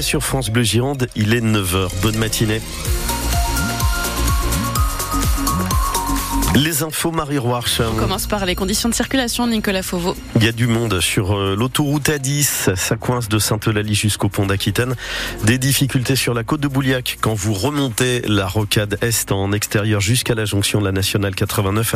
Sur France Bleu Gironde, il est 9h. Bonne matinée. Les infos Marie Roarch. On commence par les conditions de circulation, Nicolas Fauveau. Il y a du monde sur euh, l'autoroute A10. Ça coince de Sainte-Eulalie jusqu'au pont d'Aquitaine. Des difficultés sur la côte de Bouliac quand vous remontez la rocade Est en extérieur jusqu'à la jonction de la Nationale 89,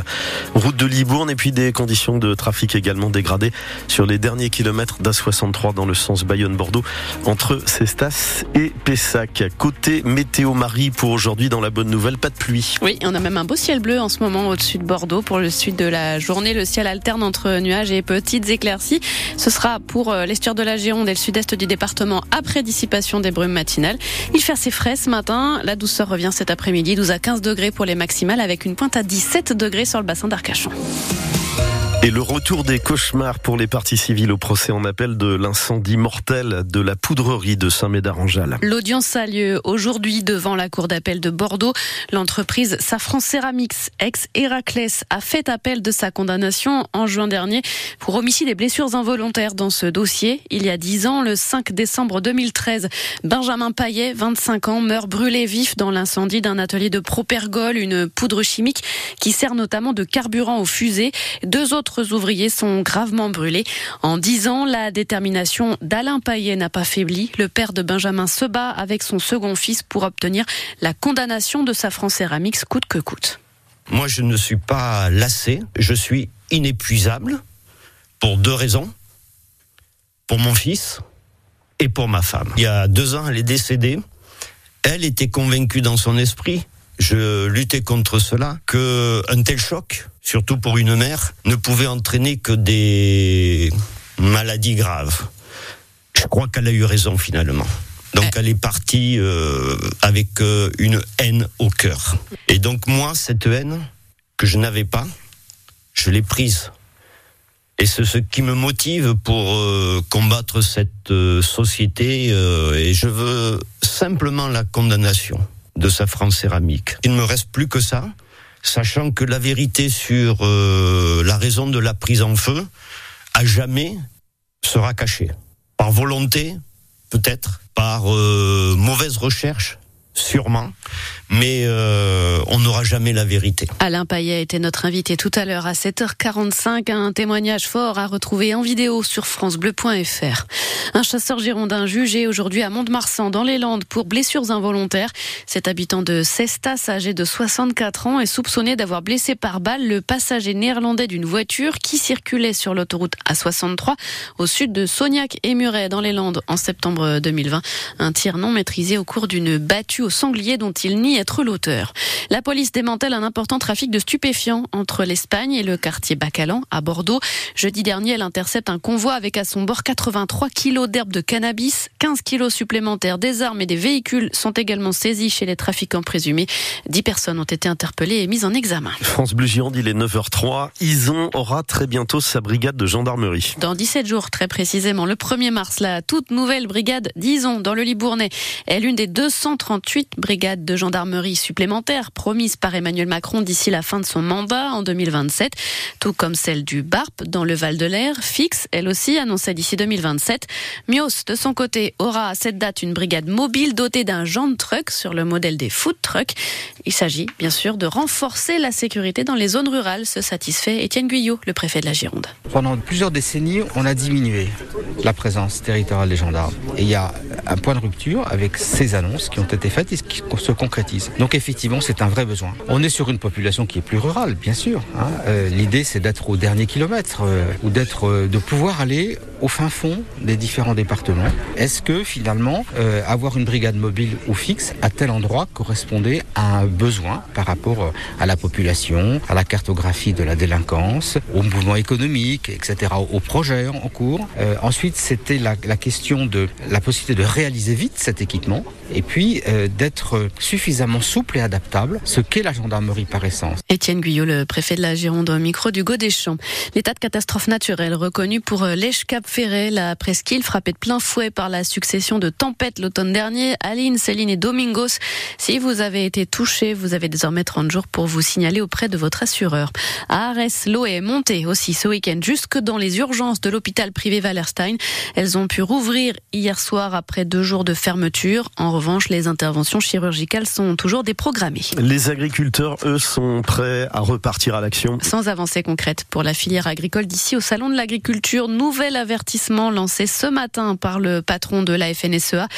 route de Libourne. Et puis des conditions de trafic également dégradées sur les derniers kilomètres d'A63 dans le sens Bayonne-Bordeaux entre Cestas et Pessac. Côté météo Marie pour aujourd'hui dans la bonne nouvelle, pas de pluie. Oui, on a même un beau ciel bleu en ce moment au-dessus de Bordeaux. Pour le sud de la journée, le ciel alterne entre nuages et petites éclaircies. Ce sera pour euh, l'estuaire de la Gironde et le sud-est du département après dissipation des brumes matinales. Il fait assez frais ce matin. La douceur revient cet après-midi, 12 à 15 degrés pour les maximales avec une pointe à 17 degrés sur le bassin d'Arcachon. Et le retour des cauchemars pour les parties civiles au procès en appel de l'incendie mortel de la poudrerie de Saint-Médard-en-Jalles. L'audience a lieu aujourd'hui devant la cour d'appel de Bordeaux. L'entreprise Safran Ceramics, ex-Héraclès, a fait appel de sa condamnation en juin dernier pour homicide et blessures involontaires dans ce dossier. Il y a dix ans, le 5 décembre 2013, Benjamin Paillet, 25 ans, meurt brûlé vif dans l'incendie d'un atelier de propergol, une poudre chimique qui sert notamment de carburant aux fusées. Deux autres ouvriers sont gravement brûlés. En dix ans, la détermination d'Alain Paillet n'a pas faibli. Le père de Benjamin se bat avec son second fils pour obtenir la condamnation de Safran Ceramics coûte que coûte. Moi, je ne suis pas lassé, je suis inépuisable pour deux raisons. Pour mon fils et pour ma femme. Il y a deux ans, elle est décédée. Elle était convaincue dans son esprit je luttais contre cela, que un tel choc, surtout pour une mère, ne pouvait entraîner que des maladies graves. Je crois qu'elle a eu raison finalement. Donc elle est partie euh, avec euh, une haine au cœur. Et donc moi, cette haine que je n'avais pas, je l'ai prise. Et c'est ce qui me motive pour euh, combattre cette société. et je veux simplement la condamnation de sa France céramique. Il ne me reste plus que ça, sachant que la vérité sur euh, la raison de la prise en feu, à jamais, sera cachée. Par volonté, peut-être, par euh, mauvaise recherche, sûrement, mais euh, on n'aura jamais la vérité. Alain Payet était notre invité tout à l'heure à 7h45. Un témoignage fort à retrouver en vidéo sur francebleu.fr. Un chasseur girondin jugé aujourd'hui à Mont-de-Marsan dans les Landes pour blessures involontaires. Cet habitant de Cestas, âgé de 64 ans, est soupçonné d'avoir blessé par balle le passager néerlandais d'une voiture qui circulait sur l'autoroute A63 au sud de Sognac et Muret dans les Landes en septembre 2020. Un tir non maîtrisé au cours d'une battue au sanglier dont il nie être l'auteur. La police démantèle un important trafic de stupéfiants entre l'Espagne et le quartier Bacalan à Bordeaux. Jeudi dernier, elle intercepte un convoi avec à son bord 83 kilos d'herbe de cannabis, 15 kilos supplémentaires, des armes et des véhicules sont également saisis chez les trafiquants présumés. 10 personnes ont été interpellées et mises en examen. France Bleu Gironde, il est 9h03. Ison aura très bientôt sa brigade de gendarmerie. Dans 17 jours, très précisément, le 1er mars, la toute nouvelle brigade d'Ison dans le Libournais est l'une des 238 brigades de gendarmerie supplémentaires promises par Emmanuel Macron d'ici la fin de son mandat en 2027, tout comme celle du BARP dans le Val de l'Air, fixe, elle aussi annoncée d'ici 2027. Mios, de son côté, aura à cette date une brigade mobile dotée d'un de truck sur le modèle des food trucks. Il s'agit bien sûr de renforcer la sécurité dans les zones rurales, se satisfait Étienne Guyot, le préfet de la Gironde. Pendant plusieurs décennies, on a diminué la présence territoriale des gendarmes. Et il y a un point de rupture avec ces annonces qui ont été faites qui se concrétisent. Donc effectivement, c'est un vrai besoin. On est sur une population qui est plus rurale, bien sûr. Hein. Euh, l'idée, c'est d'être au dernier kilomètre euh, ou d'être, euh, de pouvoir aller au fin fond des différents départements. Est-ce que finalement, avoir une brigade mobile ou fixe à tel endroit correspondait à un besoin par rapport à la population, à la cartographie de la délinquance, au mouvement économique, etc., au projet en cours? ensuite, c'était la, la question de la possibilité de réaliser vite cet équipement et puis d'être suffisamment souple et adaptable, ce qu'est la gendarmerie par essence. Étienne Guyot, le préfet de la Gironde, au micro du Godéchamp. L'état de catastrophe naturelle reconnu pour l'Èche Cap Ferret, la presqu'île frappée de plein fouet par la succession de tempêtes l'automne dernier. Aline, Céline et Domingos, si vous avez été touché, vous avez désormais 30 jours pour vous signaler auprès de votre assureur. À Arès, l'eau est montée aussi ce week-end jusque dans les urgences de l'hôpital privé Wallerstein. Elles ont pu rouvrir hier soir après deux jours de fermeture. En revanche, les interventions chirurgicales sont toujours déprogrammées. Les agriculteurs, eux, sont prêts à repartir à l'action. Sans avancée concrète pour la filière agricole d'ici au Salon de l'agriculture. Nouvel avertissement lancé ce matin par le patron de la FNSEA.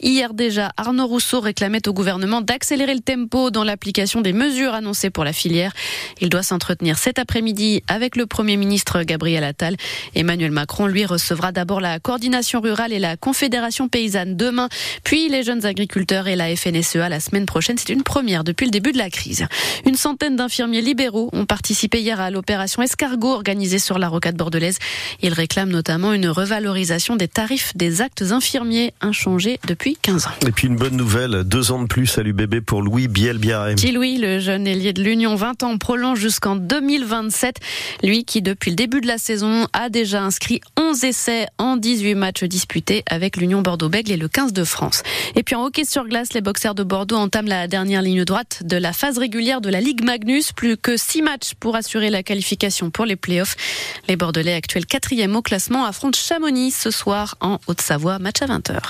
Hier déjà, Arnaud Rousseau réclamait au gouvernement d'accélérer le tempo dans l'application des mesures annoncées pour la filière. Il doit s'entretenir cet après-midi avec le Premier ministre Gabriel Attal. Emmanuel Macron, lui, recevra d'abord la coordination rurale et la Confédération paysanne demain, puis les jeunes agriculteurs et la FNSEA la semaine prochaine. C'est une première depuis le début de la crise. Une centaine d'infirmiers libéraux ont participé hier à l'opération Escargot organisée sur la rocade bordelaise. Ils réclament notamment une revalorisation des tarifs des actes infirmiers inchangés depuis 15 ans. Et puis une bonne nouvelle, deux ans de plus à l'UBB pour Louis Biel-Biarré. Petit Louis, le jeune ailier de l'Union, 20 ans, prolonge jusqu'en 2027. Lui qui, depuis le début de la saison, a déjà inscrit 11 essais en 18 matchs disputés avec l'Union Bordeaux-Bègle et le 15 de France. Et puis en hockey sur glace, les boxers de Bordeaux entament la dernière ligne droite de la phase régulière de la Ligue Magnus. Plus que 6 matchs pour assurer la qualification pour les playoffs. Les Bordelais, actuels quatrième au classement, affrontent Chamonix ce soir en Haute-Savoie, match à 20h.